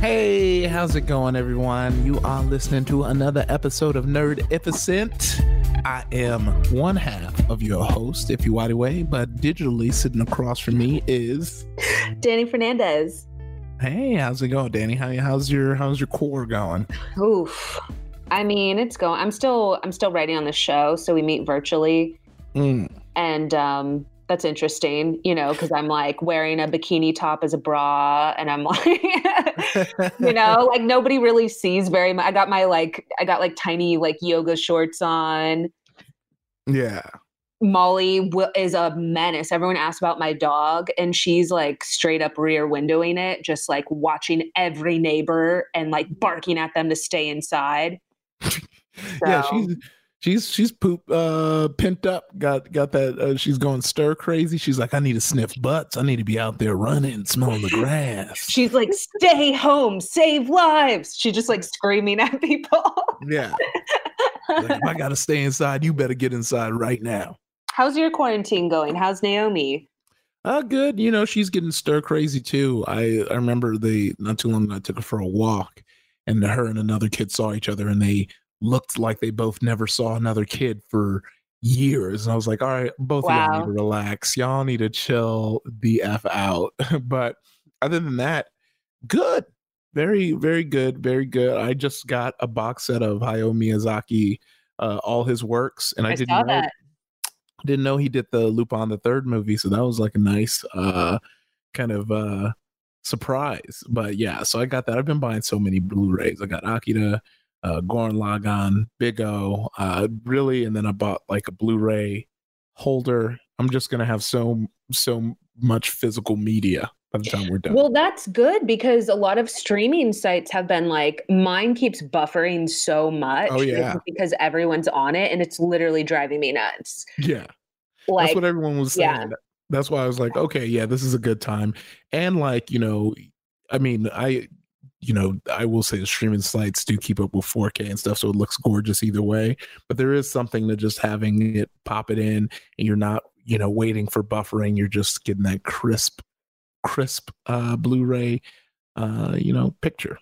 Hey, how's it going, everyone? You are listening to another episode of Nerd Nerdificent. I am one half of your host, Ify Nwadiwe, but digitally sitting across from me is Dani Fernandez. Hey, how's it going, Danny? How, how's your how's your core going? Oof. I mean, it's going. I'm still I'm still writing on the show, so we meet virtually, Mm. and um, that's interesting, you know, because I'm like wearing a bikini top as a bra, and I'm like, you know, like nobody really sees very much. I got my like I got like tiny like yoga shorts on. Yeah. Molly w- is a menace. Everyone asks about my dog, and she's like straight up rear windowing it, just like watching every neighbor and like barking at them to stay inside. Yeah, she's she's she's poop uh pent up. Got got that uh, she's going stir crazy. She's like, I need to sniff butts. I need to be out there running, and smelling the grass. She's like, stay home, save lives. She's just like screaming at people. yeah. Like, if I gotta stay inside, you better get inside right now. How's your quarantine going? How's Naomi? Uh good. You know, she's getting stir crazy too. I I remember the not too long ago I took her for a walk and her and another kid saw each other and they looked like they both never saw another kid for years. And I was like, all right, both of y'all need to relax. Y'all need to chill the F out. but other than that, good. Very, very good. Very good. I just got a box set of Hayao Miyazaki, uh, all his works, and I, I didn't know that. didn't know he did the Lupin the third movie, so that was like a nice uh kind of uh surprise. But yeah, so I got that. I've been buying so many Blu-rays. I got Akira, uh Gurren Lagann, Big O, uh really, and then I bought like a Blu-ray holder. I'm just gonna have so so much physical media by the time we're done. Well, that's good because a lot of streaming sites have been like, mine keeps buffering so much. Oh, yeah. Because everyone's on it and it's literally driving me nuts. yeah. Like, that's what everyone was saying. yeah. That's why I was like, okay, yeah, this is a good time. And like, you know, I mean, I, you know, I will say the streaming sites do keep up with 4K and stuff, so it looks gorgeous either way. But there is something to just having it pop it in, and you're not, you know, waiting for buffering. You're just getting that crisp, crisp uh Blu-ray, uh, you know, picture.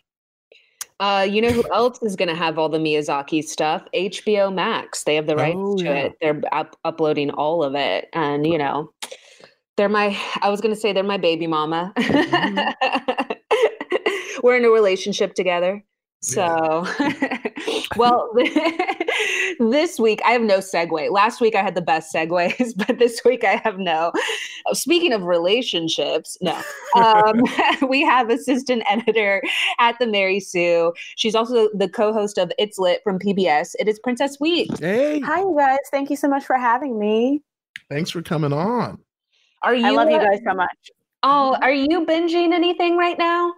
Uh, you know who else is going to have all the Miyazaki stuff? HBO Max. They have the rights Oh, to it. They're up- uploading all of it, and you know, they're my. I was going to say they're my baby mama. Mm-hmm. We're in a relationship together. So, well, this week I have no segue. Last week I had the best segues, but this week I have no. Speaking of relationships, no. Um, we have assistant editor at the Mary Sue. She's also the co-host of It's Lit from PBS. It is Princess Weekes. Hey, Hi, you guys. Thank you so much for having me. thanks for coming on. Are you? I love you uh, guys so much. Oh, are you binging anything right now?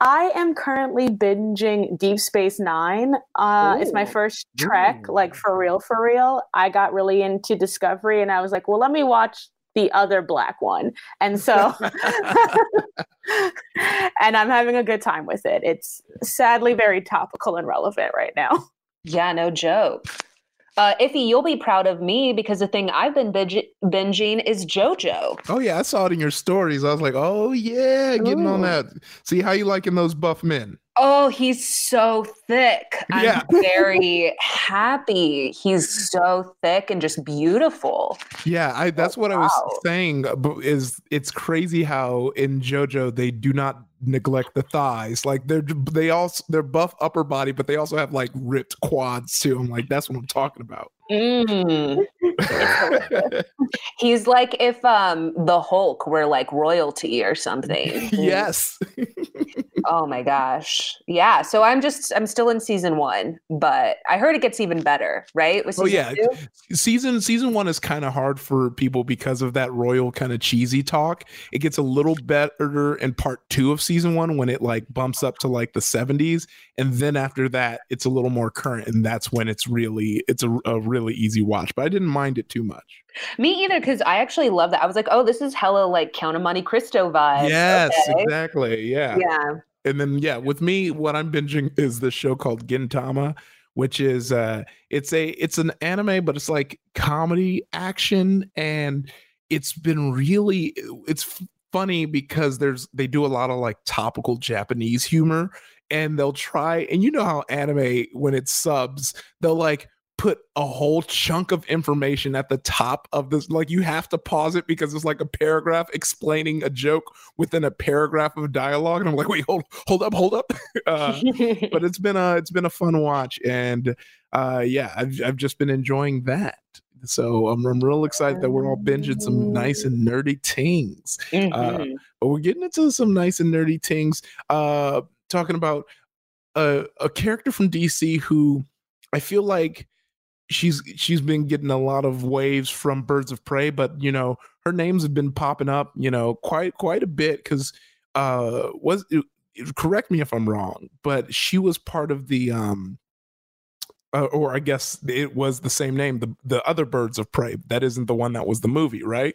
I am currently binging Deep Space Nine. Uh, it's my first trek, like for real, for real. I got really into Discovery, and I was like, well, let me watch the other black one. And so, and I'm having a good time with it. It's sadly very topical and relevant right now. Yeah, no joke. Uh, Ify, you'll be proud of me because the thing I've been binge- binging is JoJo. Oh yeah, I saw it in your stories. I was like, oh yeah, getting on that. See how you liking those buff men? Oh, he's so thick. I'm Yeah. very happy. He's so thick and just beautiful. Yeah, I that's what I was saying. But is it's crazy how in JoJo they do not neglect the thighs. Like they're they also they're buff upper body, but they also have like ripped quads too. I'm like, that's what I'm talking about. Mm. He's like if um the Hulk were like royalty or something. yes. Oh my gosh. Yeah. So I'm just I'm still in season one, but I heard it gets even better, right? With Oh, yeah. two? season season one is kind of hard for people because of that royal kind of cheesy talk. It gets a little better in part two of season one when it like bumps up to like the 70s, and then after that, it's a little more current, and that's when it's really it's a, a really easy watch. But I didn't mind it too much. Me either, because I actually love that. I was like, oh, this is hella like Count of Monte Cristo vibe. yes, Okay. exactly. Yeah. Yeah. And then yeah, with me, what I'm binging is this show called Gintama, which is uh it's a it's an anime, but it's like comedy action, and it's been really it's funny because there's they do a lot of like topical Japanese humor, and they'll try and you know how anime when it subs, they'll like put a whole chunk of information at the top of this like you have to pause it because it's like a paragraph explaining a joke within a paragraph of dialogue. And i'm like wait hold hold up hold up. Uh, but it's been a it's been a fun watch. And uh yeah i've, I've just been enjoying that. So I'm, I'm real excited that we're all binging some nice and nerdy things Mhm. but we're getting into some nice and nerdy things uh talking about a, a character from dc who i feel like she's she's been getting a lot of waves from birds of prey but you know her names have been popping up you know quite quite a bit because uh was correct me if i'm wrong but she was part of the um uh, or i guess it was the same name the the other birds of prey that isn't the one that was the movie right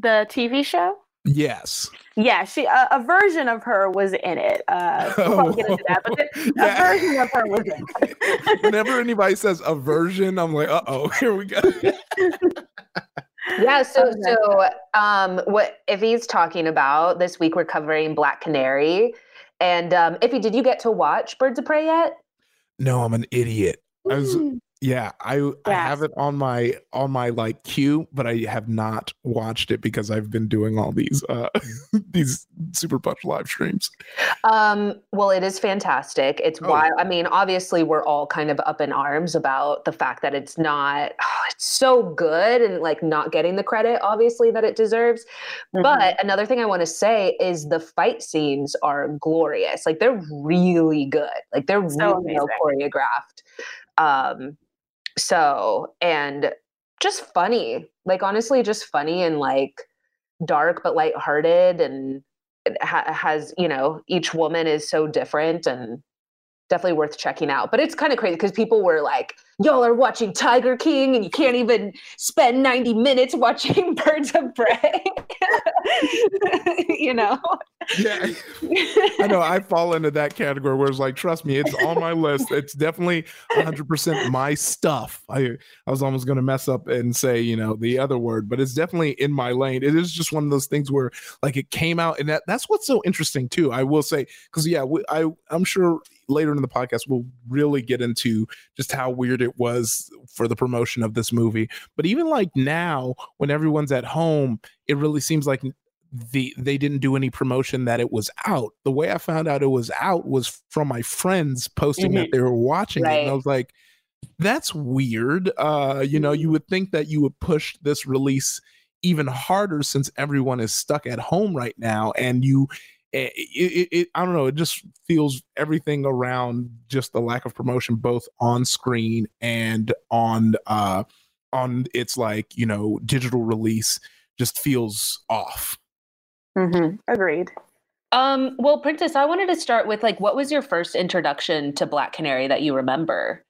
The TV show? Yes Yeah, she a, a version of her was in it. Uh, we won't get into that, but the- a Yeah. version of her was in it. Whenever anybody says aversion, I'm like, uh oh, here we go. Yeah, so so um what Ify's talking about this week we're covering Black Canary. And um Ify, did you get to watch Birds of Prey yet? no, I'm an idiot. I was, Mm. Yeah, I I have it on my on my like queue, but I have not watched it because I've been doing all these uh these super punch live streams. Um, well, it is fantastic. It's Oh, wild. I mean, obviously, we're all kind of up in arms about the fact that it's not, it's so good and like not getting the credit, obviously, that it deserves. Mhm. But another thing I want to say is the fight scenes are glorious. Like they're really good. Like they're So really well choreographed. Um, so and just funny. Like honestly, just funny and like dark but lighthearted and ha- has you know each woman is so different and definitely worth checking out but it's kind of crazy because people were like y'all are watching tiger king and you can't even spend 90 minutes watching birds of prey you know Yeah, I know I fall into that category where it's like, trust me, it's on my list. It's definitely 100% my stuff. I I was almost going to mess up and say, you know, the other word, but it's definitely in my lane. It is just one of those things where like it came out and that that's what's so interesting too. I will say cuz yeah, I I'm sure later in the podcast we'll really get into just how weird it was for the promotion of this movie. But even like now when everyone's at home, it really seems like the they didn't do any promotion that it was out. The way I found out it was out was from my friends posting that Mhm. they were watching it, and I was like, "That's weird." Uh, you know, you would think that you would push this release even harder since everyone is stuck at home right now, and you. It, it, it, I don't know. It just feels everything around just the lack of promotion, both on screen and on uh, on its like you know digital release, just feels off. Mhm. Agreed. Um, well, Princess, I wanted to start with like, what was your first introduction to Black Canary that you remember?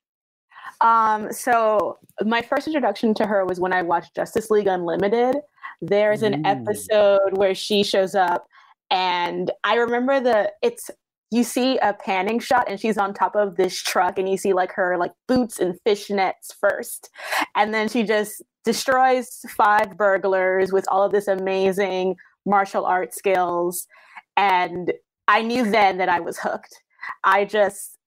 Um, so my first introduction to her was when I watched Justice League Unlimited. There's an Ooh. episode where she shows up, and I remember the it's you see a panning shot and she's on top of this truck and you see like her like boots and fishnets first. And then she just destroys five burglars with all of this amazing martial art skills. And i knew then that i was hooked. I just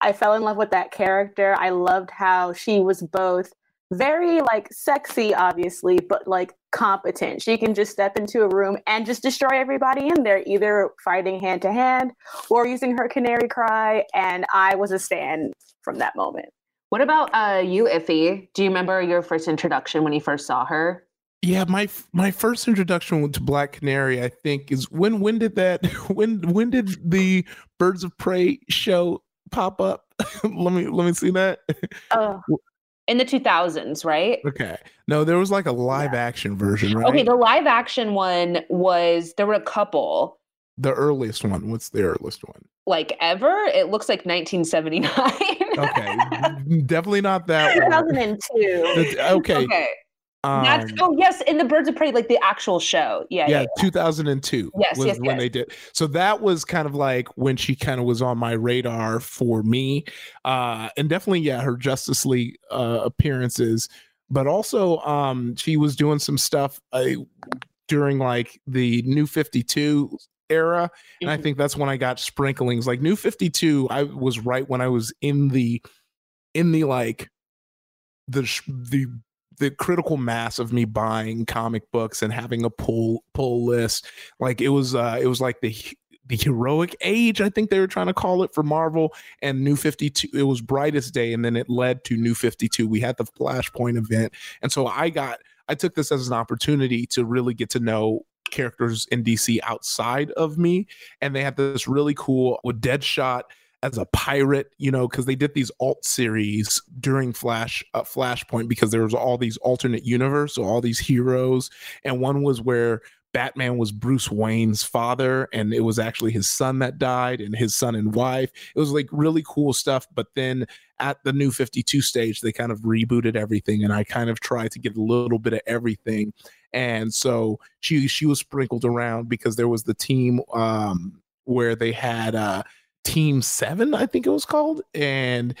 i fell in love with that character. I loved how she was both very like sexy obviously but like competent she can just step into a room and just destroy everybody in there either fighting hand to hand or using her canary cry and i was a stan from that moment What about uh, you, Ify? Do you remember your first introduction when you first saw her? Yeah, my my first introduction to Black Canary, I think, is when when did that when when did the Birds of Prey show pop up? let me let me see that. oh In the 2000s, right? Okay, no, there was like a live action version, right? Okay, the live action one was there were a couple the earliest one. What's the earliest one? like ever. It looks like 1979. Okay, definitely not that one. 2002 The- okay, okay. That's um, oh yes, in the Birds of Prey, like the actual show. Yeah, yeah. yeah, 2002 Yes, was yes, when yes. they did. So that was kind of like when she kind of was on my radar for me. Uh and definitely yeah, her Justice League uh appearances, but also um she was doing some stuff uh, during like the New 52 era and I Mhm. think that's when I got sprinklings like New 52 I was right when I was in the in the like the sh- the the critical mass of me buying comic books and having a pull pull list. Like it was uh it was like the the heroic age i think they were trying to call it for marvel and new 52 it was brightest day and then it led to new 52 we had the flashpoint event. And so i got i took this as an opportunity to really get to know characters in dc outside of me. And they had this really cool with deadshot as a pirate, you know, because they did these alt series during Flash uh, Flashpoint because there was all these alternate universe, so all these heroes, and one was where Batman was Bruce Wayne's father, and it was actually his son that died, and his son and wife. It was like really cool stuff. But then at the new 52 stage, they kind of rebooted everything, and I kind of tried to get a little bit of everything. And so she she was sprinkled around because there was the team um where they had uh Team Seven, I think it was called, and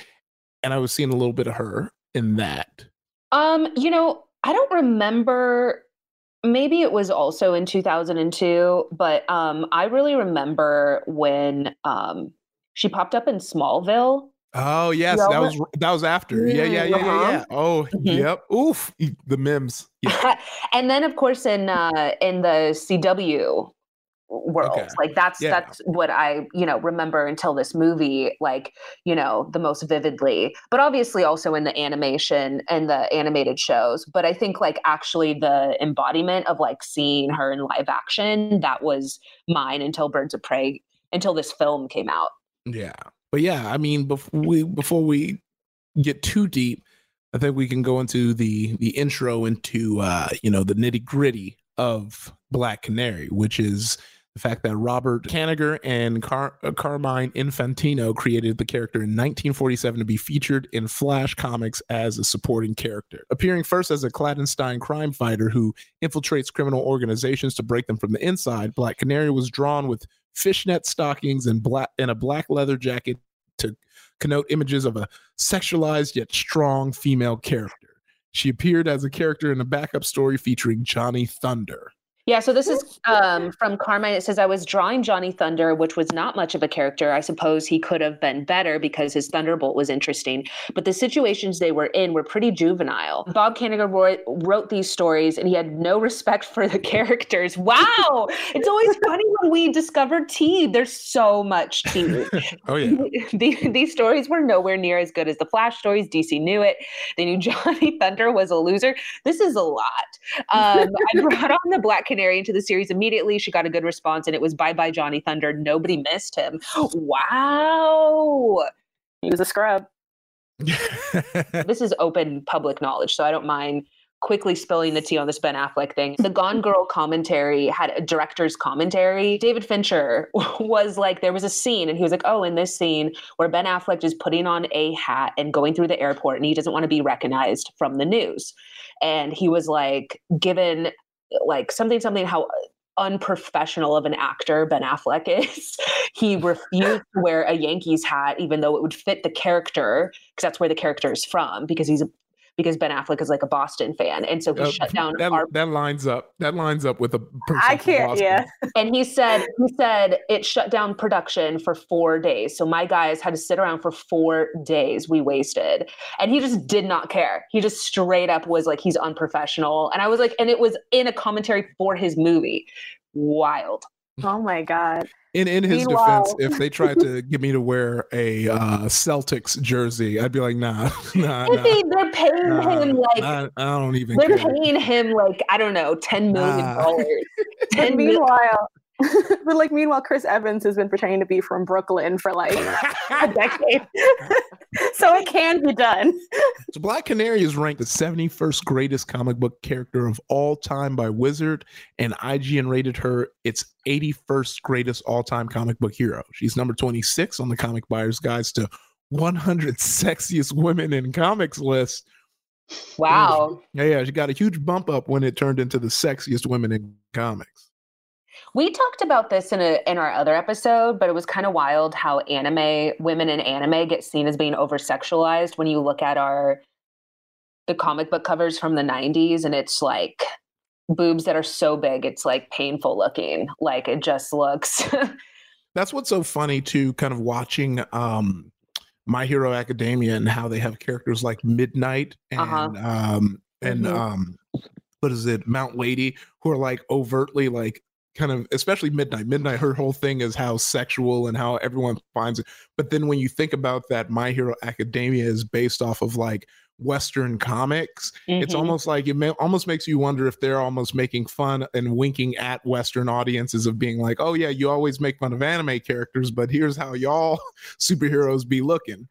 and I was seeing a little bit of her in that. Um, you know, I don't remember. Maybe it was also in 2002, but um, I really remember when um, she popped up in Smallville. Oh yes, that was that was after. Yeah, yeah, yeah, yeah, Uh-huh. yeah. Oh, Mhm. yep. Oof, the memes. Yeah. and then, of course, in uh, in the CW world, Okay. like that's Yeah. that's what I you know remember until this movie, like you know the most vividly. But obviously, also in the animation and the animated shows. But I think like actually the embodiment of like seeing her in live action that was mine until Birds of Prey until this film came out. Yeah. But yeah, I mean, before we before we get too deep, I think we can go into the the intro into uh, you know, the nitty-gritty of Black Canary, which is the fact that Robert Kanigher and Car- uh, Carmine Infantino created the character in 1947 to be featured in Flash comics as a supporting character. Appearing first as a clandestine crime fighter who infiltrates criminal organizations to break them from the inside, Black Canary was drawn with fishnet stockings and black and a black leather jacket to connote images of a sexualized yet strong female character. She appeared as a character in a backup story featuring Johnny Thunder. Yeah, so this is um, from Carmine. It says, I was drawing Johnny Thunder, which was not much of a character. I suppose he could have been better because his Thunderbolt was interesting, but the situations they were in were pretty juvenile. Bob Kanigher wrote, wrote these stories and he had no respect for the characters. Wow! it's always funny when we discover tea. There's so much tea. Oh yeah. The- these stories were nowhere near as good as the Flash stories. DC knew it. They knew Johnny Thunder was a loser. This is a lot. Um, I brought on the Black Canary into the series immediately. She got a good response, and it was bye bye Johnny Thunder. Nobody missed him. Wow. he was a scrub This is open public knowledge, so I don't mind quickly spilling the tea on this Ben Affleck thing. The Gone Girl commentary had a director's commentary. David Fincher was like, there was a scene, and he was like, oh, in this scene where Ben Affleck is putting on a hat and going through the airport, and he doesn't want to be recognized from the news. And he was like, given like something, something, how unprofessional of an actor Ben Affleck is. he refused to wear a Yankees hat, even though it would fit the character, because that's where the character is from, because he's a because Ben Affleck is like a Boston fan, and so he uh, shut down. That, our- that lines up. That lines up with a person. I can't. Yeah. And he said he said it shut down production for four days. So my guys had to sit around for four days. We wasted, and he just did not care. He just straight up was like he's unprofessional, and I was like, and it was in a commentary for his movie. Wild. Oh my god. In in his Meanwhile. defense, if they tried to get me to wear a uh, Celtics jersey, I'd be like, nah, nah, nah. They, are paying nah, him like I, I, don't even. They're care. paying him like I don't know, ten million dollars. Nah. Ten meanwhile, but like meanwhile, Chris Evans has been pretending to be from Brooklyn for like a decade. so it can be done. So Black Canary is ranked the 71st greatest comic book character of all time by Wizard, and IGN rated her its 81st greatest all-time comic book hero. She's number 26 on the Comic Buyer's Guides to 100 sexiest women in comics list. Wow. Yeah, yeah, she got a huge bump up when it turned into the sexiest women in comics. We talked about this in a in our other episode, but it was kind of wild how anime women in anime get seen as being over sexualized when you look at our the comic book covers from the 90s and it's like boobs that are so big it's like painful looking. Like it just looks That's what's so funny too kind of watching um my Hero Academia and how they have characters like Midnight and uh-huh. um and mm-hmm. um what is it Mount Lady who are like overtly like kind of especially midnight. Midnight her whole thing is how sexual and how everyone finds it. But then when you think about that my hero academia is based off of like western comics mm-hmm. it's almost like it may, almost makes you wonder if they're almost making fun and winking at western audiences of being like oh yeah you always make fun of anime characters but here's how y'all superheroes be looking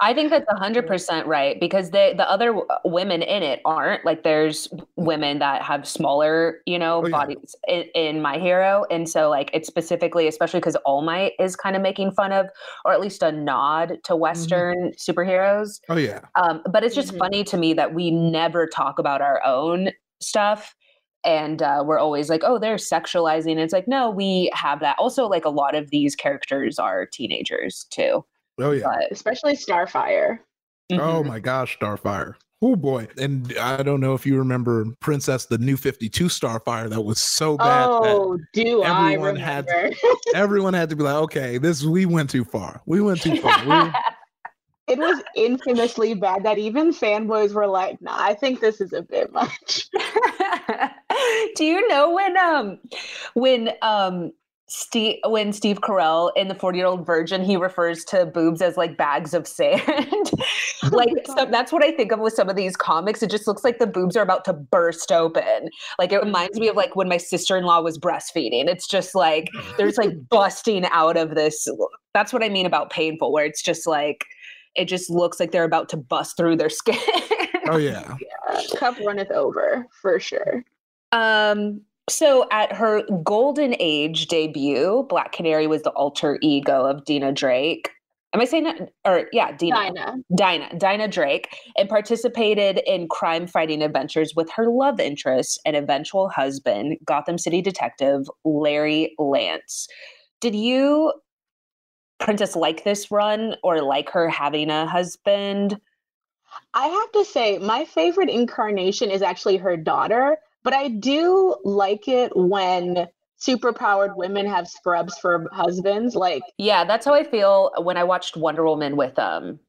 I think that's 100% right because the the other women in it aren't like there's women that have smaller, you know, oh, yeah. bodies in, in, My Hero and so like it's specifically especially cuz All Might is kind of making fun of or at least a nod to mm-hmm. western mm-hmm. superheroes. Oh yeah. Um but it's just mm-hmm. funny to me that we never talk about our own stuff and uh, we're always like, oh, they're sexualizing. It's like, no, we have that. Also, like a lot of these characters are teenagers too. Oh yeah, but especially Starfire. Oh mm-hmm. Oh my gosh, Starfire. Oh boy. And I don't know if you remember Princess the New 52 Starfire that was so bad. Oh, do everyone I remember. had to, everyone had to be like, okay, this we went too far. We went too far. We, it was infamously bad that even fanboys were like, nah, I think this is a bit much. do you know when um when um Steve when Steve Carell in the 40 year old virgin, he refers to boobs as like bags of sand. like oh so that's what I think of with some of these comics. It just looks like the boobs are about to burst open. Like it reminds me of like when my sister-in-law was breastfeeding. It's just like there's like busting out of this. That's what I mean about painful, where it's just like it just looks like they're about to bust through their skin. oh yeah. yeah. Cup runneth over for sure. Um so at her golden age debut, Black Canary was the alter ego of Dina Drake. Am I saying that? Or yeah, Dina. Dinah. Dinah. Dinah Drake, and participated in crime fighting adventures with her love interest and eventual husband, Gotham City detective Larry Lance. Did you, Princess, like this run or like her having a husband? I have to say, my favorite incarnation is actually her daughter but I do like it when superpowered women have scrubs for husbands. Like, yeah, that's how I feel when I watched Wonder Woman with um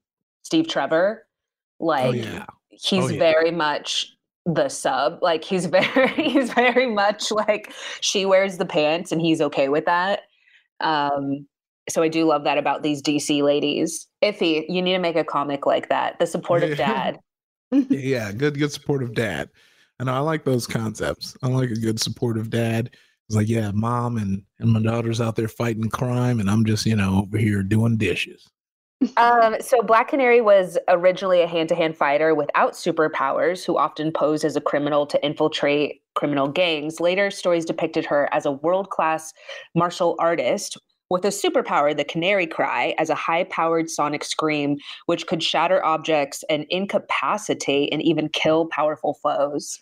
Steve Trevor. Like, oh, yeah. he's oh, yeah. very much the sub. Like, he's very, he's very much like she wears the pants and he's okay with that. Um, so I do love that about these DC ladies. Ify, you need to make a comic like that. The supportive dad. yeah, good, good supportive dad. And I like those concepts. I like a good supportive dad. It's like, yeah, mom and, and my daughter's out there fighting crime, and I'm just, you know, over here doing dishes. um, so Black Canary was originally a hand-to-hand fighter without superpowers who often posed as a criminal to infiltrate criminal gangs. Later stories depicted her as a world-class martial artist with a superpower, the canary cry, as a high-powered sonic scream which could shatter objects and incapacitate and even kill powerful foes.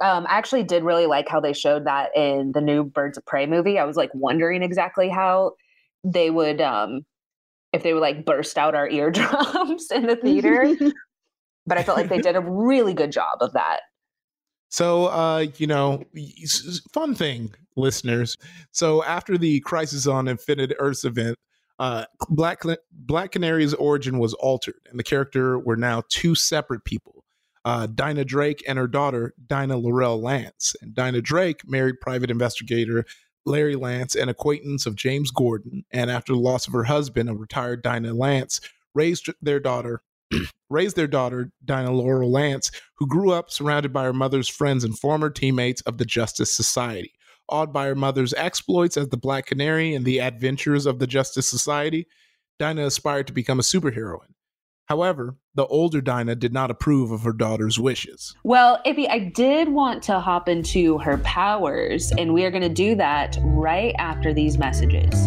Um, I actually did really like how they showed that in the new Birds of Prey movie. I was like wondering exactly how they would um if they would like burst out our eardrums in the theater. but I felt like they did a really good job of that. So, uh, you know, fun thing, listeners. So, after the Crisis on Infinite Earths event, uh, Black Black Canary's origin was altered, and the character were now two separate people. Uh, Dinah Drake and her daughter, Dinah Laurel Lance. And Dinah Drake married private investigator Larry Lance, an acquaintance of James Gordon, and after the loss of her husband, a retired Dinah Lance, raised their daughter, raised their daughter, Dinah Laurel Lance, who grew up surrounded by her mother's friends and former teammates of the Justice Society. Awed by her mother's exploits as the Black Canary and the adventures of the Justice Society, Dinah aspired to become a superheroine. However, the older Dinah did not approve of her daughter's wishes. Well, Ivy, I did want to hop into her powers, and we are going to do that right after these messages.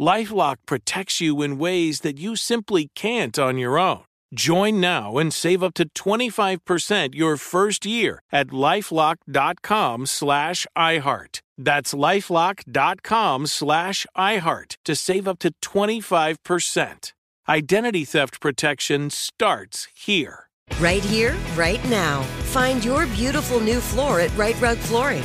Lifelock protects you in ways that you simply can't on your own. Join now and save up to 25% your first year at lifelock.com slash iHeart. That's lifelock.com slash iHeart to save up to 25%. Identity theft protection starts here. Right here, right now. Find your beautiful new floor at Rite Rug Flooring.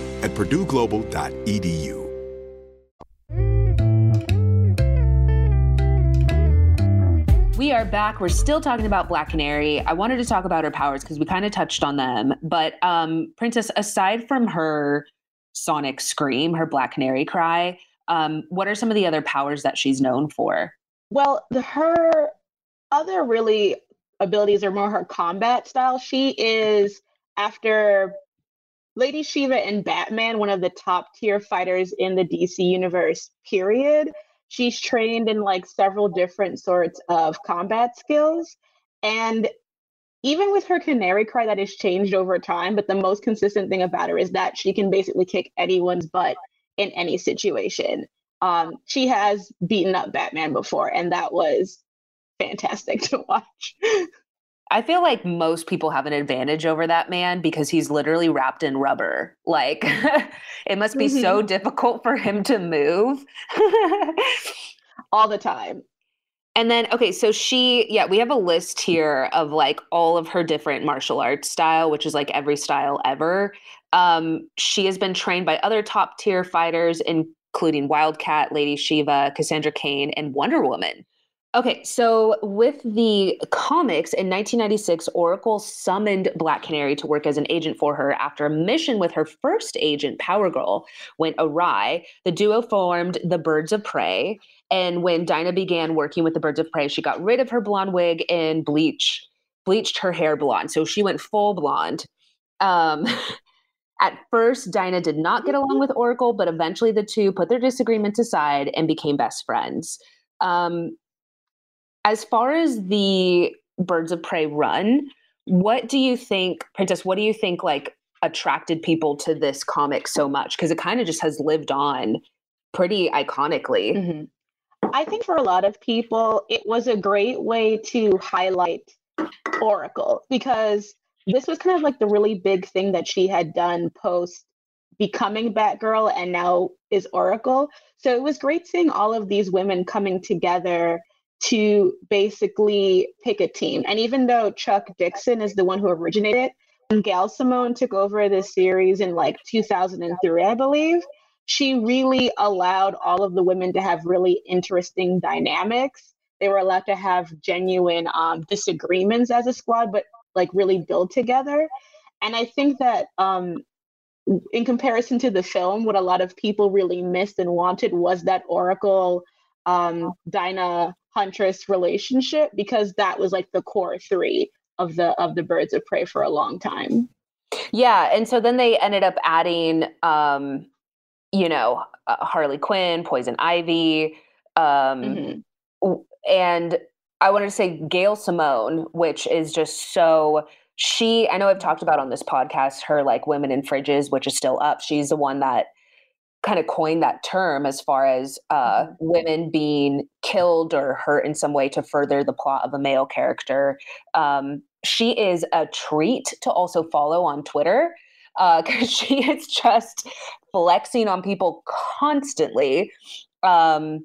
at purdueglobal.edu. We are back. We're still talking about Black Canary. I wanted to talk about her powers because we kind of touched on them. But um, Princess, aside from her sonic scream, her Black Canary cry, um, what are some of the other powers that she's known for? Well, the, her other really abilities are more her combat style. She is after Lady Shiva and Batman, one of the top tier fighters in the DC universe, period. She's trained in like several different sorts of combat skills. And even with her canary cry, that has changed over time. But the most consistent thing about her is that she can basically kick anyone's butt in any situation. Um, she has beaten up Batman before, and that was fantastic to watch. I feel like most people have an advantage over that man because he's literally wrapped in rubber. Like it must be mm-hmm. so difficult for him to move all the time. And then, okay, so she, yeah, we have a list here of like all of her different martial arts style, which is like every style ever. Um, she has been trained by other top tier fighters, including Wildcat, Lady Shiva, Cassandra Cain, and Wonder Woman. Okay, so with the comics in 1996, Oracle summoned Black Canary to work as an agent for her after a mission with her first agent, Power Girl, went awry. The duo formed the Birds of Prey. And when Dinah began working with the Birds of Prey, she got rid of her blonde wig and bleach, bleached her hair blonde. So she went full blonde. Um, at first, Dinah did not get along with Oracle, but eventually the two put their disagreements aside and became best friends. Um, as far as the Birds of Prey run, what do you think, Princess? What do you think like attracted people to this comic so much? Because it kind of just has lived on pretty iconically. Mm-hmm. I think for a lot of people, it was a great way to highlight Oracle because this was kind of like the really big thing that she had done post becoming Batgirl and now is Oracle. So it was great seeing all of these women coming together to basically pick a team. And even though Chuck Dixon is the one who originated, when Gail Simone took over this series in like 2003, I believe, she really allowed all of the women to have really interesting dynamics. They were allowed to have genuine um, disagreements as a squad, but like really build together. And I think that um, in comparison to the film, what a lot of people really missed and wanted was that Oracle um, Dinah Huntress relationship because that was like the core three of the of the Birds of Prey for a long time. Yeah, and so then they ended up adding, um, you know, uh, Harley Quinn, Poison Ivy, um, mm-hmm. and I wanted to say Gail Simone, which is just so she. I know I've talked about on this podcast her like Women in Fridges, which is still up. She's the one that kind of coined that term as far as uh, mm-hmm. women being killed or hurt in some way to further the plot of a male character. Um, she is a treat to also follow on Twitter because uh, she is just flexing on people constantly. Um,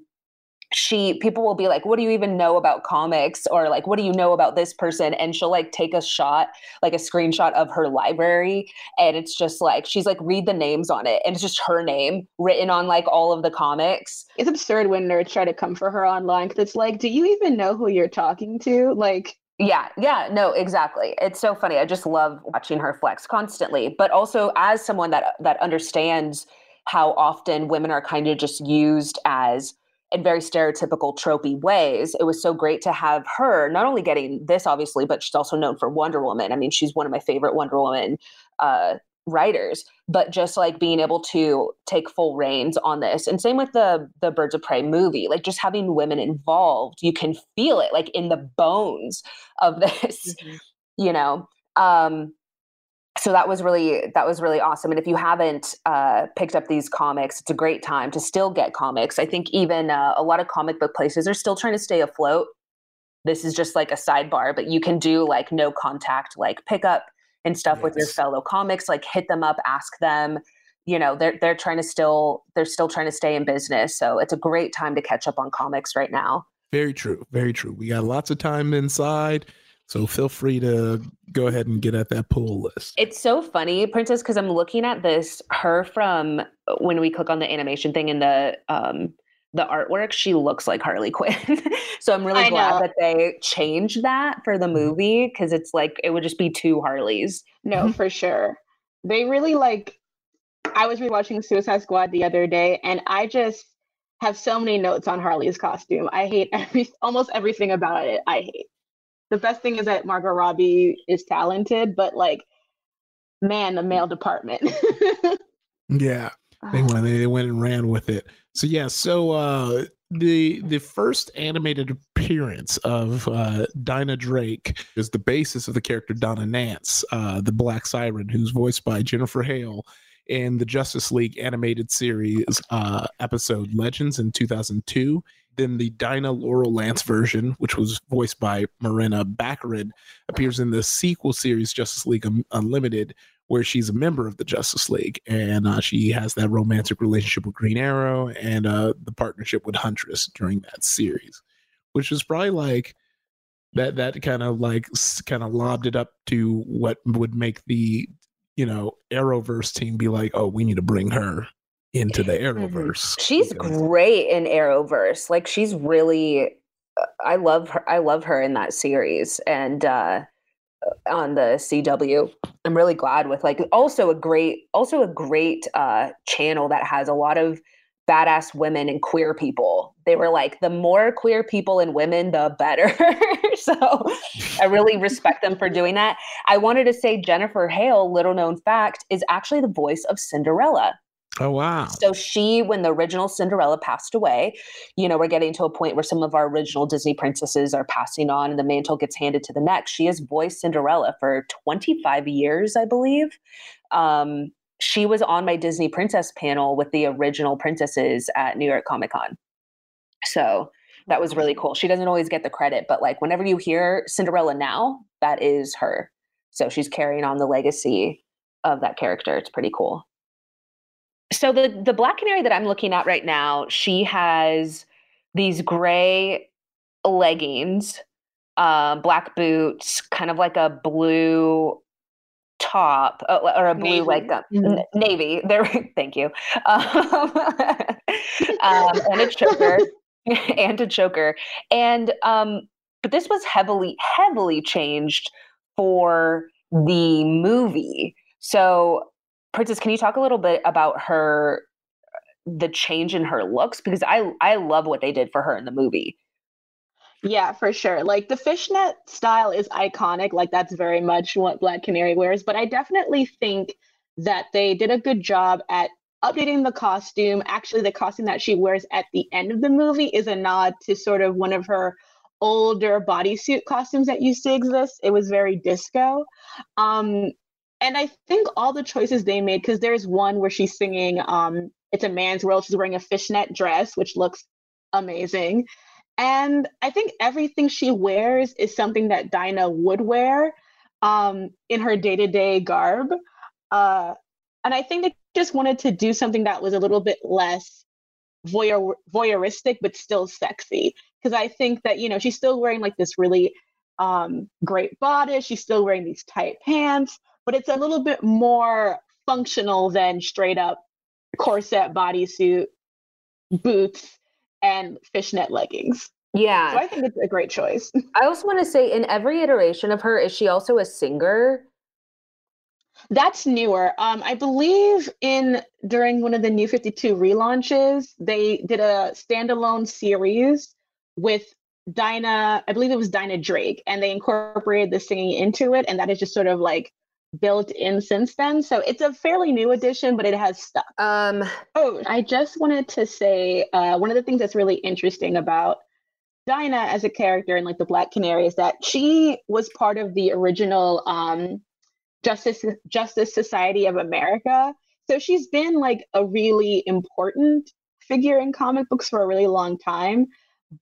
she people will be like what do you even know about comics or like what do you know about this person and she'll like take a shot like a screenshot of her library and it's just like she's like read the names on it and it's just her name written on like all of the comics it's absurd when nerds try to come for her online because it's like do you even know who you're talking to like yeah, yeah, no, exactly. It's so funny. I just love watching her flex constantly, but also as someone that that understands how often women are kind of just used as in very stereotypical tropey ways it was so great to have her not only getting this obviously but she's also known for wonder woman i mean she's one of my favorite wonder woman uh, writers but just like being able to take full reins on this and same with the the birds of prey movie like just having women involved you can feel it like in the bones of this mm-hmm. you know um so that was really that was really awesome. And if you haven't uh, picked up these comics it's a great time to still get comics. I think even uh, a lot of comic book places are still trying to stay afloat. This is just like a sidebar but you can do like no contact like pickup and stuff yes. with your fellow comics like hit them up ask them. You know they're they're trying to still they're still trying to stay in business. So it's a great time to catch up on comics right now. Very true very true. We got lots of time inside so feel free to go ahead and get at that pull list. It's so funny, Princess, because I'm looking at this her from when we click on the animation thing in the um the artwork, she looks like Harley Quinn. so I'm really I glad know. that they changed that for the mm-hmm. movie because it's like it would just be two Harleys. No, for sure. They really like I was rewatching Suicide Squad the other day and I just have so many notes on Harley's costume. I hate every almost everything about it. I hate the best thing is that Margot Robbie is talented, but like, man, the male department. yeah, they went, they went and ran with it. So yeah, so uh, the the first animated appearance of uh, Dinah Drake is the basis of the character Donna Nance, uh, the Black Siren, who's voiced by Jennifer Hale in the Justice League animated series uh, episode Legends in 2002. Then the Dinah Laurel Lance version, which was voiced by Morena Baccarin, appears in the sequel series Justice League Unlimited, where she's a member of the Justice League, and uh, she has that romantic relationship with Green Arrow and uh, the partnership with Huntress during that series, which is probably like that. That kind of like kind of lobbed it up to what would make the you know Arrowverse team be like, oh, we need to bring her into the mm-hmm. Arrowverse. She's great in Arrowverse. Like she's really uh, I love her I love her in that series and uh on the CW. I'm really glad with like also a great also a great uh channel that has a lot of badass women and queer people. They were like, the more queer people and women, the better. so I really respect them for doing that. I wanted to say Jennifer Hale, little known fact, is actually the voice of Cinderella. Oh, wow. So she, when the original Cinderella passed away, you know, we're getting to a point where some of our original Disney princesses are passing on and the mantle gets handed to the next. She has voiced Cinderella for 25 years, I believe. Um, she was on my Disney princess panel with the original princesses at New York Comic Con. So that was really cool. She doesn't always get the credit, but like whenever you hear Cinderella now, that is her. So she's carrying on the legacy of that character. It's pretty cool so the the black canary that I'm looking at right now, she has these gray leggings, uh, black boots, kind of like a blue top uh, or a blue navy. like uh, mm-hmm. navy. There, thank you, um, um, and a choker, and a choker, and um, but this was heavily heavily changed for the movie. So Princess, can you talk a little bit about her the change in her looks because I I love what they did for her in the movie. Yeah, for sure. Like the fishnet style is iconic. Like that's very much what Black Canary wears. But I definitely think that they did a good job at updating the costume. Actually, the costume that she wears at the end of the movie is a nod to sort of one of her older bodysuit costumes that used to exist. It was very disco. Um, and I think all the choices they made, because there's one where she's singing um, It's a Man's World. She's wearing a fishnet dress, which looks amazing. And I think everything she wears is something that Dinah would wear um, in her day to day garb. Uh, and I think they just wanted to do something that was a little bit less voyeur- voyeuristic, but still sexy. Because I think that, you know, she's still wearing like this really um, great bodice. She's still wearing these tight pants but it's a little bit more functional than straight up corset bodysuit, boots, and fishnet leggings. Yeah. So I think it's a great choice. I also want to say in every iteration of her, is she also a singer? That's newer. Um, I believe in during one of the New 52 relaunches, they did a standalone series with Dinah, I believe it was Dinah Drake, and they incorporated the singing into it. And that is just sort of like built in since then. So it's a fairly new addition, but it has stuff. Um, oh, I just wanted to say uh, one of the things that's really interesting about Dinah as a character in like the Black Canary is that she was part of the original um, Justice Justice Society of America. So she's been like a really important figure in comic books for a really long time.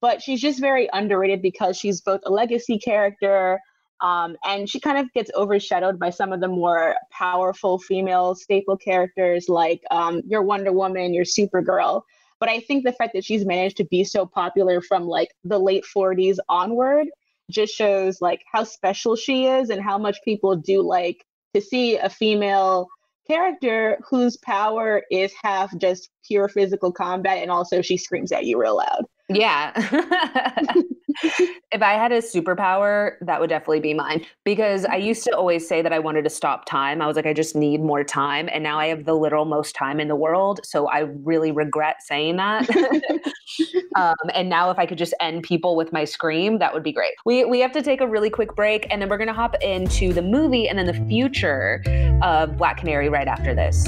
But she's just very underrated because she's both a legacy character, um, and she kind of gets overshadowed by some of the more powerful female staple characters like um, your Wonder Woman, your Supergirl. But I think the fact that she's managed to be so popular from like the late 40s onward just shows like how special she is and how much people do like to see a female character whose power is half just pure physical combat and also she screams at you real loud. Yeah. if I had a superpower, that would definitely be mine because I used to always say that I wanted to stop time. I was like, I just need more time. And now I have the literal most time in the world. So I really regret saying that. um, and now if I could just end people with my scream, that would be great. We, we have to take a really quick break and then we're going to hop into the movie and then the future of Black Canary right after this.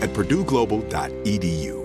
at purdueglobal.edu.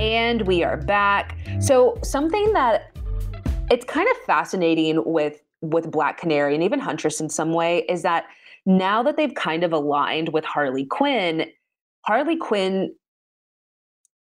And we are back. So something that it's kind of fascinating with with Black Canary and even Huntress in some way is that now that they've kind of aligned with Harley Quinn, Harley Quinn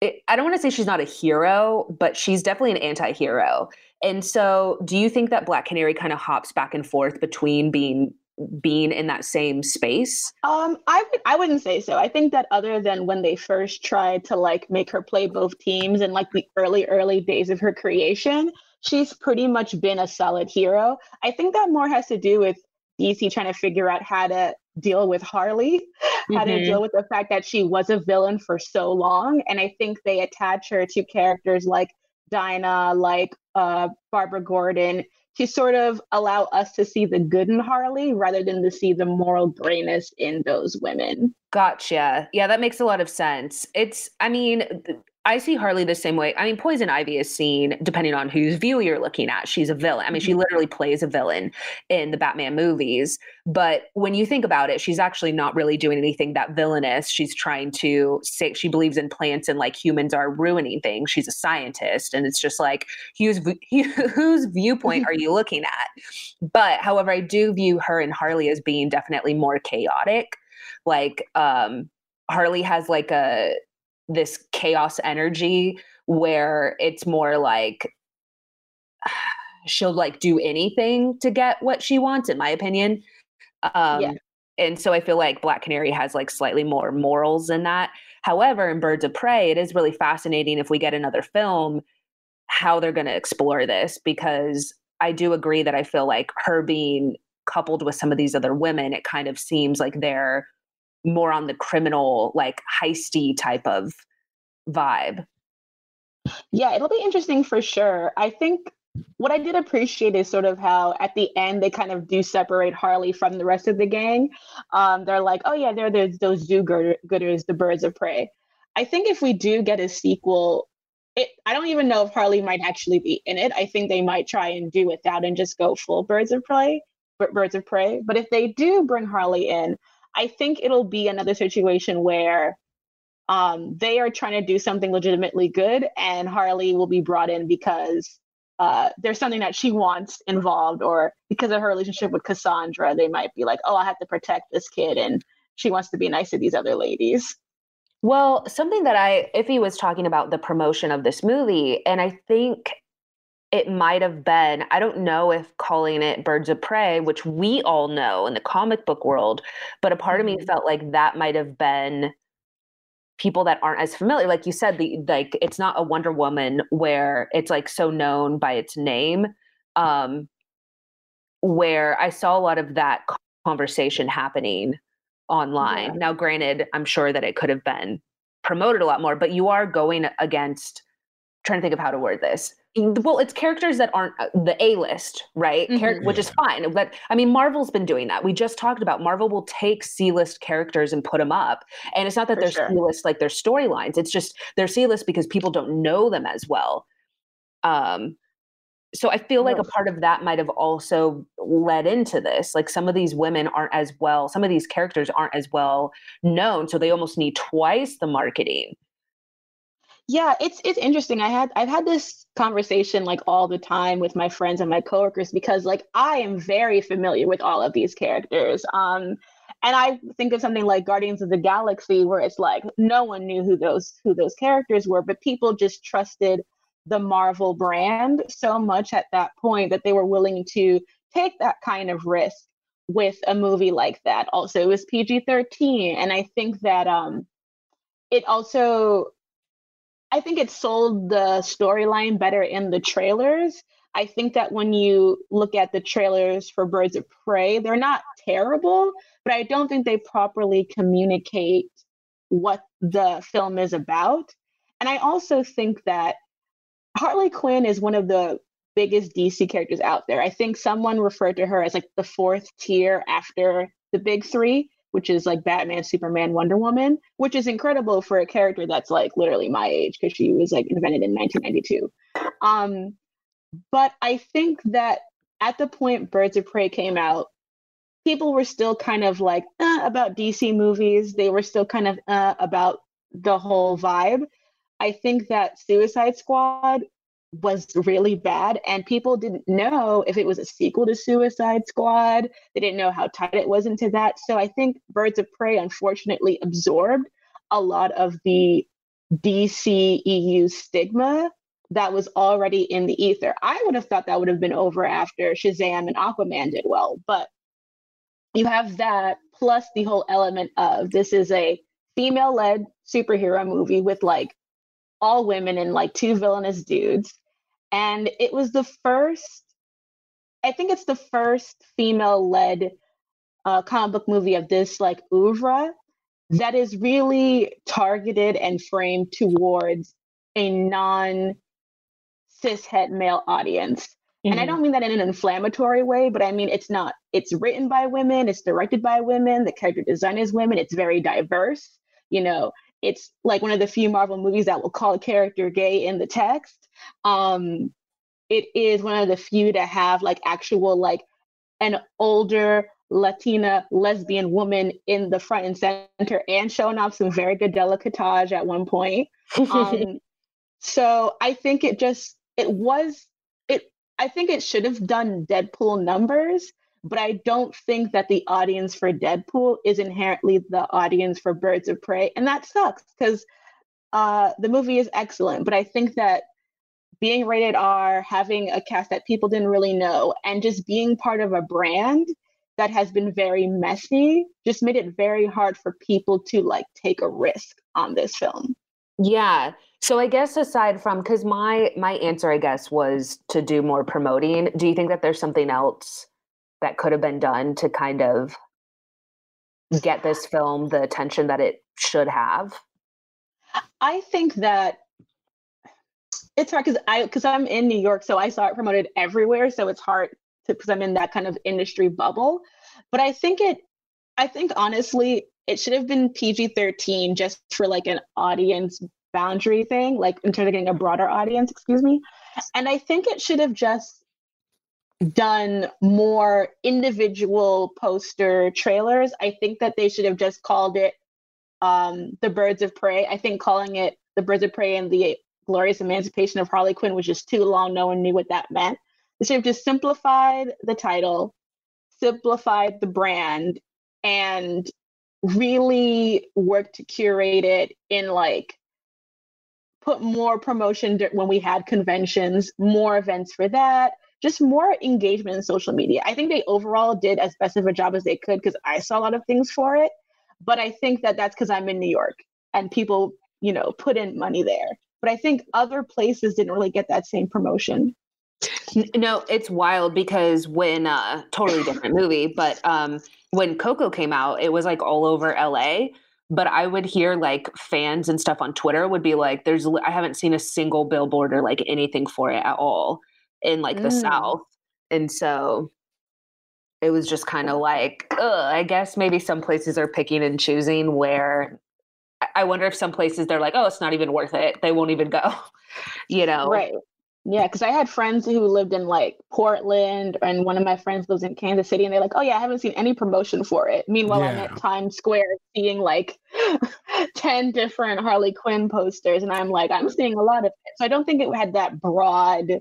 it, I don't want to say she's not a hero, but she's definitely an anti-hero. And so, do you think that Black Canary kind of hops back and forth between being being in that same space? Um, I would I wouldn't say so. I think that other than when they first tried to like make her play both teams and like the early early days of her creation, she's pretty much been a solid hero. I think that more has to do with DC trying to figure out how to deal with Harley, mm-hmm. how to mm-hmm. deal with the fact that she was a villain for so long, and I think they attach her to characters like Dinah, like uh, Barbara Gordon, to sort of allow us to see the good in Harley rather than to see the moral grayness in those women. Gotcha. Yeah, that makes a lot of sense. It's, I mean, I see Harley the same way. I mean, Poison Ivy is seen, depending on whose view you're looking at, she's a villain. I mean, she mm-hmm. literally plays a villain in the Batman movies. But when you think about it, she's actually not really doing anything that villainous. She's trying to say she believes in plants and like humans are ruining things. She's a scientist. And it's just like, whose, whose viewpoint are you looking at? But however, I do view her and Harley as being definitely more chaotic. Like, um, Harley has like a this chaos energy where it's more like she'll like do anything to get what she wants in my opinion um yeah. and so i feel like black canary has like slightly more morals in that however in birds of prey it is really fascinating if we get another film how they're going to explore this because i do agree that i feel like her being coupled with some of these other women it kind of seems like they're more on the criminal, like heisty type of vibe. Yeah, it'll be interesting for sure. I think what I did appreciate is sort of how at the end they kind of do separate Harley from the rest of the gang. Um, they're like, oh yeah, they're those those do-gooders, the birds of prey. I think if we do get a sequel, it, I don't even know if Harley might actually be in it. I think they might try and do without and just go full birds of prey, birds of prey. But if they do bring Harley in, I think it'll be another situation where um, they are trying to do something legitimately good, and Harley will be brought in because uh, there's something that she wants involved, or because of her relationship with Cassandra, they might be like, "Oh, I have to protect this kid," and she wants to be nice to these other ladies. Well, something that I, Ify was talking about the promotion of this movie, and I think it might have been i don't know if calling it birds of prey which we all know in the comic book world but a part mm-hmm. of me mm-hmm. felt like that might have been people that aren't as familiar like you said the like it's not a wonder woman where it's like so known by its name um where I saw a lot of that conversation happening online. Yeah. Now, granted, I'm sure that it could have been promoted a lot more, but you are going against trying to think of how to word this. Well, it's characters that aren't uh, the A list, right? Mm-hmm. Char- which is fine. But I mean, Marvel's been doing that. We just talked about Marvel will take C list characters and put them up. And it's not that For they're sure. C list like their storylines, it's just they're C list because people don't know them as well. Um, so I feel like a part of that might have also led into this. Like some of these women aren't as well, some of these characters aren't as well known, so they almost need twice the marketing. Yeah, it's it's interesting. I had I've had this conversation like all the time with my friends and my coworkers because like I am very familiar with all of these characters. Um and I think of something like Guardians of the Galaxy where it's like no one knew who those who those characters were, but people just trusted the Marvel brand so much at that point that they were willing to take that kind of risk with a movie like that. Also, it was PG 13. And I think that um, it also, I think it sold the storyline better in the trailers. I think that when you look at the trailers for Birds of Prey, they're not terrible, but I don't think they properly communicate what the film is about. And I also think that Harley Quinn is one of the biggest DC characters out there. I think someone referred to her as like the fourth tier after the big three, which is like Batman, Superman, Wonder Woman, which is incredible for a character that's like literally my age because she was like invented in 1992. Um, but I think that at the point Birds of Prey came out, people were still kind of like uh, about DC movies. They were still kind of uh, about the whole vibe. I think that Suicide Squad was really bad and people didn't know if it was a sequel to Suicide Squad. They didn't know how tied it was into that. So I think Birds of Prey unfortunately absorbed a lot of the DC EU stigma that was already in the ether. I would have thought that would have been over after Shazam and Aquaman did well, but you have that plus the whole element of this is a female led superhero movie with like all women and like two villainous dudes. And it was the first, I think it's the first female led uh, comic book movie of this like oeuvre that is really targeted and framed towards a non cishet male audience. Mm-hmm. And I mm-hmm. don't mean that in an inflammatory way, but I mean it's not, it's written by women, it's directed by women, the character design is women, it's very diverse. You know, it's like one of the few Marvel movies that will call a character gay in the text. Um, it is one of the few to have like actual like an older Latina lesbian woman in the front and center and showing off some very good decolletage at one point. Um, so I think it just it was it. I think it should have done Deadpool numbers, but I don't think that the audience for Deadpool is inherently the audience for Birds of Prey, and that sucks because uh, the movie is excellent. But I think that being rated R, having a cast that people didn't really know, and just being part of a brand that has been very messy just made it very hard for people to like take a risk on this film. Yeah. So I guess aside from cuz my my answer I guess was to do more promoting, do you think that there's something else that could have been done to kind of get this film the attention that it should have? I think that it's hard because I because I'm in New York, so I saw it promoted everywhere. So it's hard to because I'm in that kind of industry bubble. But I think it I think honestly, it should have been PG-13 just for like an audience boundary thing, like in terms of getting a broader audience, excuse me. And I think it should have just done more individual poster trailers. I think that they should have just called it um, The Birds of Prey. I think calling it The Birds of Prey and the Glorious Emancipation of Harley Quinn was just too long. No one knew what that meant. They should have just simplified the title, simplified the brand, and really worked to curate it in like put more promotion when we had conventions, more events for that, just more engagement in social media. I think they overall did as best of a job as they could because I saw a lot of things for it. But I think that that's because I'm in New York and people, you know, put in money there. But I think other places didn't really get that same promotion. No, it's wild because when uh totally different movie, but um when Coco came out, it was like all over LA. But I would hear like fans and stuff on Twitter would be like, "There's I haven't seen a single billboard or like anything for it at all in like the Mm. South," and so it was just kind of like, ugh, I guess maybe some places are picking and choosing where. I- I wonder if some places they're like, "Oh, it's not even worth it. They won't even go," you know? Right. Yeah, because I had friends who lived in like Portland, and one of my friends lives in Kansas City, and they're like, "Oh yeah, I haven't seen any promotion for it." Meanwhile, I'm at Times Square seeing like ten different Harley Quinn posters, and I'm like, I'm seeing a lot of it. So I don't think it had that broad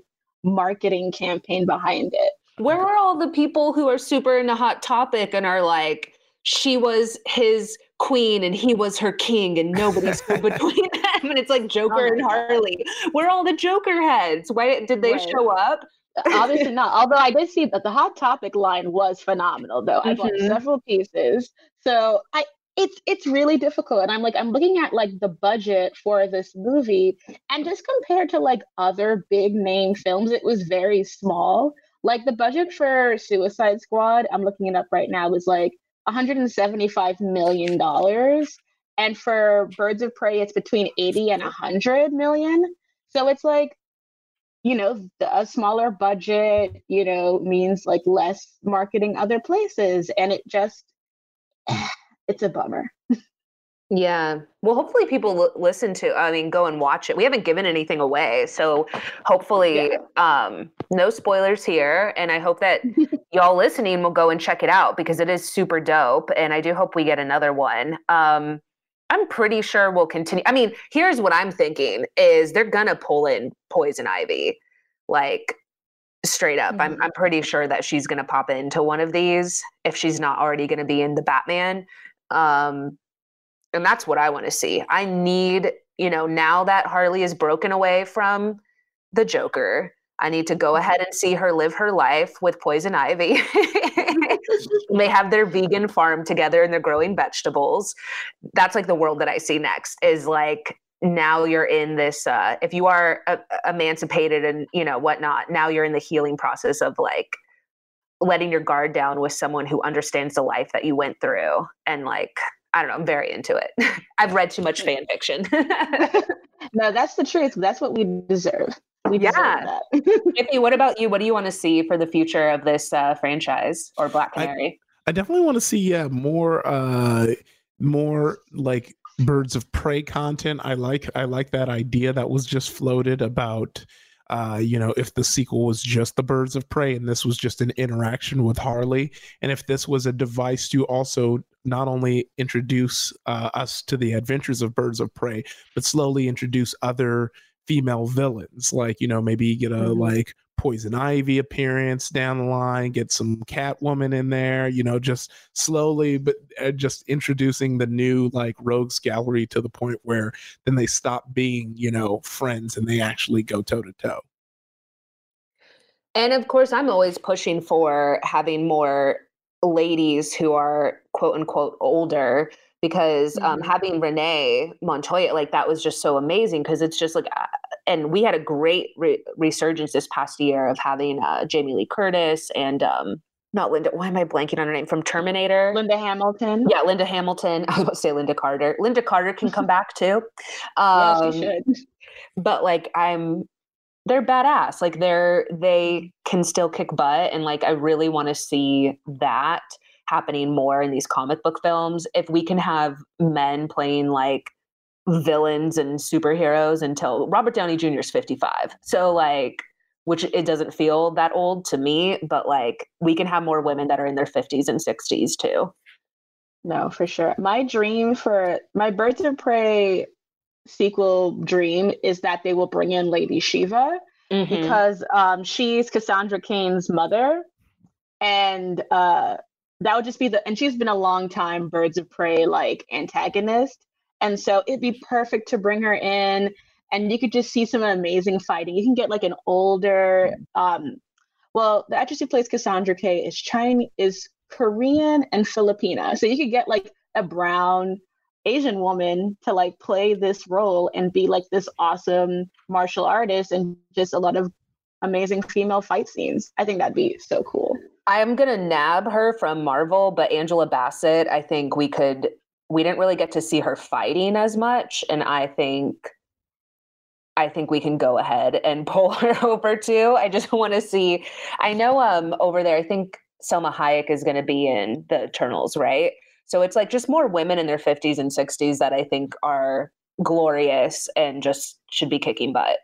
marketing campaign behind it. Where are all the people who are super into Hot Topic and are like, she was his queen and he was her king and nobody's between them? And it's like Joker Oh and God. Harley. Where are all the Joker heads? Why did they Right. show up? Obviously not. Although I did see that the Hot Topic line was phenomenal, though. I bought Mhm. several pieces, so I it's it's really difficult. And I'm like I'm looking at like the budget for this movie, and just compared to like other big name films, it was very small. Like the budget for Suicide Squad, I'm looking it up right now, was like 175 million dollars, and for Birds of Prey, it's between 80 and 100 million. So it's like you know, a smaller budget, you know, means like less marketing other places. And it just, it's a bummer. Yeah. Well, hopefully people l- listen to, I mean, go and watch it. We haven't given anything away. So hopefully, um, no spoilers here. And I hope that y'all listening will go and check it out because it is super dope. And I do hope we get another one. Um, I'm pretty sure we'll continue. I mean, here's what I'm thinking is they're gonna pull in Poison Ivy, like straight up. I'm Mhm. I'm pretty sure that she's gonna pop into one of these if she's not already gonna be in the Batman. Um, and that's what I want to see. I need, you know, now that Harley is broken away from the Joker, I need to go ahead and see her live her life with Poison Ivy. they have their vegan farm together and they're growing vegetables. That's like the world that I see next is like now you're in this uh if you are uh, emancipated and you know whatnot now you're in the healing process of like letting your guard down with someone who understands the life that you went through and like i don't know i'm very into it i've read too much fan fiction no, that's the truth. That's what we deserve. We deserve Yeah. that. Ify, what about you what do you want to see for the future of this uh, franchise or black I- canary I definitely want to see yeah more uh more like birds of prey content. I like I like that idea that was just floated about uh you know if the sequel was just the birds of prey and this was just an interaction with Harley and if this was a device to also not only introduce uh, us to the adventures of birds of prey but slowly introduce other female villains like you know maybe get a Mhm. like poison ivy appearance down the line get some catwoman in there you know just slowly but uh, just introducing the new like rogues gallery to the point where then they stop being you know friends and they actually go toe to toe And of course, I'm always pushing for having more ladies who are quote unquote older because um, Mhm. having Renee Montoya, like that was just so amazing because it's just like, and we had a great re- resurgence this past year of having uh, Jamie Lee Curtis and um, not Linda, why am I blanking on her name from Terminator? Linda Hamilton. Yeah, Linda Hamilton. I was about to say Lynda Carter. Lynda Carter can come back too. Yeah, Um, she should. but like I'm they're badass. Like they're they can still kick butt and like I really want to see that happening more in these comic book films. If we can have men playing like villains and superheroes until Robert Downey Jr. is 55. So like which it doesn't feel that old to me, but like we can have more women that are in their 50s and 60s too. No, for sure. My dream for my Birds of Prey sequel dream is that they will bring in Lady Shiva Mhm. because um, she's Cassandra Cain's mother, and uh, that would just be the. And she's been a long time Birds of Prey like antagonist, and so it'd be perfect to bring her in, and you could just see some amazing fighting. You can get like an older, um, well, the actress who plays Cassandra Cain is Chinese, is Korean and Filipina, so you could get like a brown Asian woman to like play this role and be like this awesome martial artist and just a lot of amazing female fight scenes. I think that'd be so cool. I'm gonna nab her from Marvel, but Angela Bassett, I think we could. We didn't really get to see her fighting as much, and I think, I think we can go ahead and pull her over too. I just want to see. I know, um, over there, I think Salma Hayek is going to be in the Eternals, right? So it's like just more women in their 50s and 60s that I think are glorious and just should be kicking butt.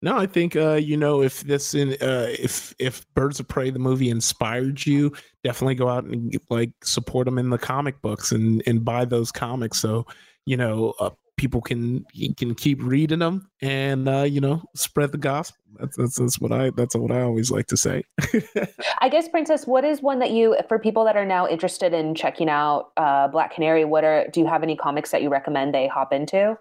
No, I think uh, you know if this in uh, if if Birds of Prey the movie inspired you, definitely go out and like support them in the comic books and and buy those comics. So you know uh, people can can keep reading them and uh, you know spread the gospel. That's, that's that's what I that's what I always like to say. I guess, Princess, what is one that you for people that are now interested in checking out uh, Black Canary? What are do you have any comics that you recommend they hop into?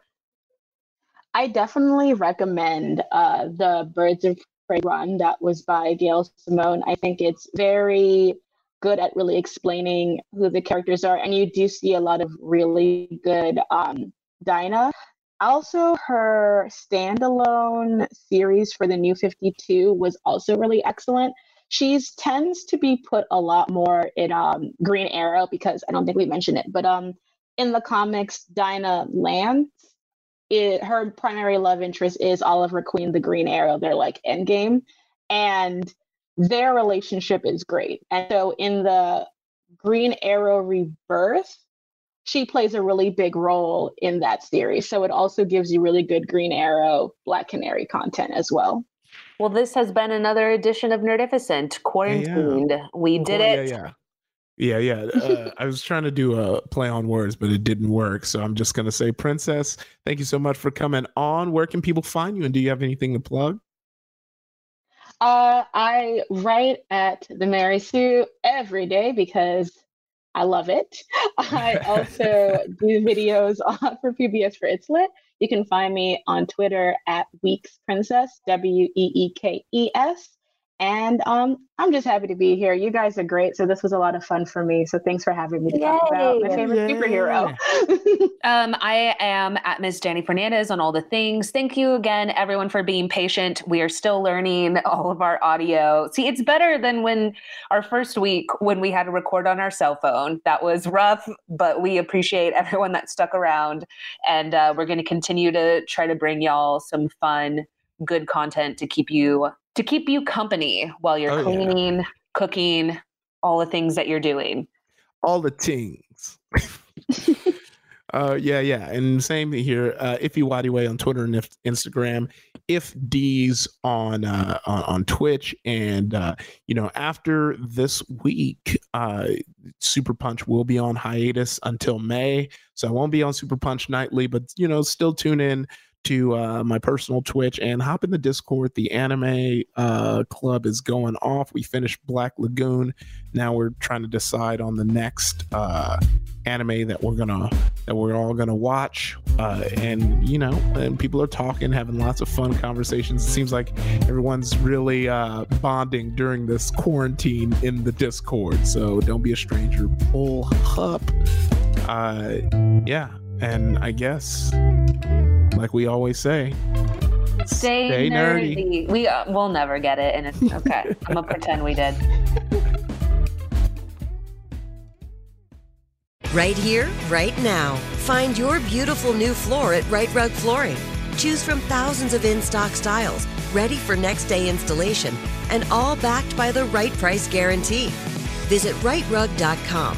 I definitely recommend uh, the Birds of Prey run that was by Gail Simone. I think it's very good at really explaining who the characters are, and you do see a lot of really good um, Dinah. Also, her standalone series for the New 52 was also really excellent. She tends to be put a lot more in um, Green Arrow because I don't think we mentioned it, but um, in the comics, Dinah Lance it, her primary love interest is Oliver Queen, the Green Arrow. They're like endgame, and their relationship is great. And so in the Green Arrow Rebirth, she plays a really big role in that series. So it also gives you really good Green Arrow, Black Canary content as well. Well, this has been another edition of Nerdificent Quarantined. Yeah, yeah. We did oh, it. Yeah, yeah. Yeah. Uh, I was trying to do a play on words, but it didn't work. So I'm just going to say, Princess, thank you so much for coming on. Where can people find you? And do you have anything to plug? Uh, I write at the Mary Sue every day because I love it. I also do videos on, for PBS for It's Lit. You can find me on Twitter at Weekes Princess, W E E K E S. And um, I'm just happy to be here. You guys are great. So this was a lot of fun for me. So thanks for having me to Yay. talk about my favorite Yay. superhero. um, I am at Miss Dani Fernandez on all the things. Thank you again, everyone, for being patient. We are still learning all of our audio. See, it's better than when our first week when we had to record on our cell phone. That was rough, but we appreciate everyone that stuck around. And uh, we're going to continue to try to bring y'all some fun, good content to keep you to keep you company while you're oh, cleaning, yeah. cooking, all the things that you're doing. All the things. uh, yeah, yeah. And same here. Uh, Ify Nwadiwe on Twitter and if, Instagram. If D's on, uh, on on Twitch, and uh, you know, after this week, uh, Super Punch will be on hiatus until May, so I won't be on Super Punch nightly. But you know, still tune in to uh, my personal Twitch and hop in the Discord. The anime uh, club is going off. We finished Black Lagoon. Now we're trying to decide on the next uh, anime that we're gonna that we're all gonna watch. Uh, and you know, and people are talking, having lots of fun conversations. It seems like everyone's really uh, bonding during this quarantine in the Discord. So don't be a stranger. Pull up. Uh, yeah, and I guess like we always say, stay, stay nerdy. nerdy. We uh, we'll never get it, and it's okay. I'm gonna pretend we did. Right here, right now. Find your beautiful new floor at Rite Rug Flooring. Choose from thousands of in-stock styles, ready for next day installation, and all backed by the right price guarantee. Visit riterug.com.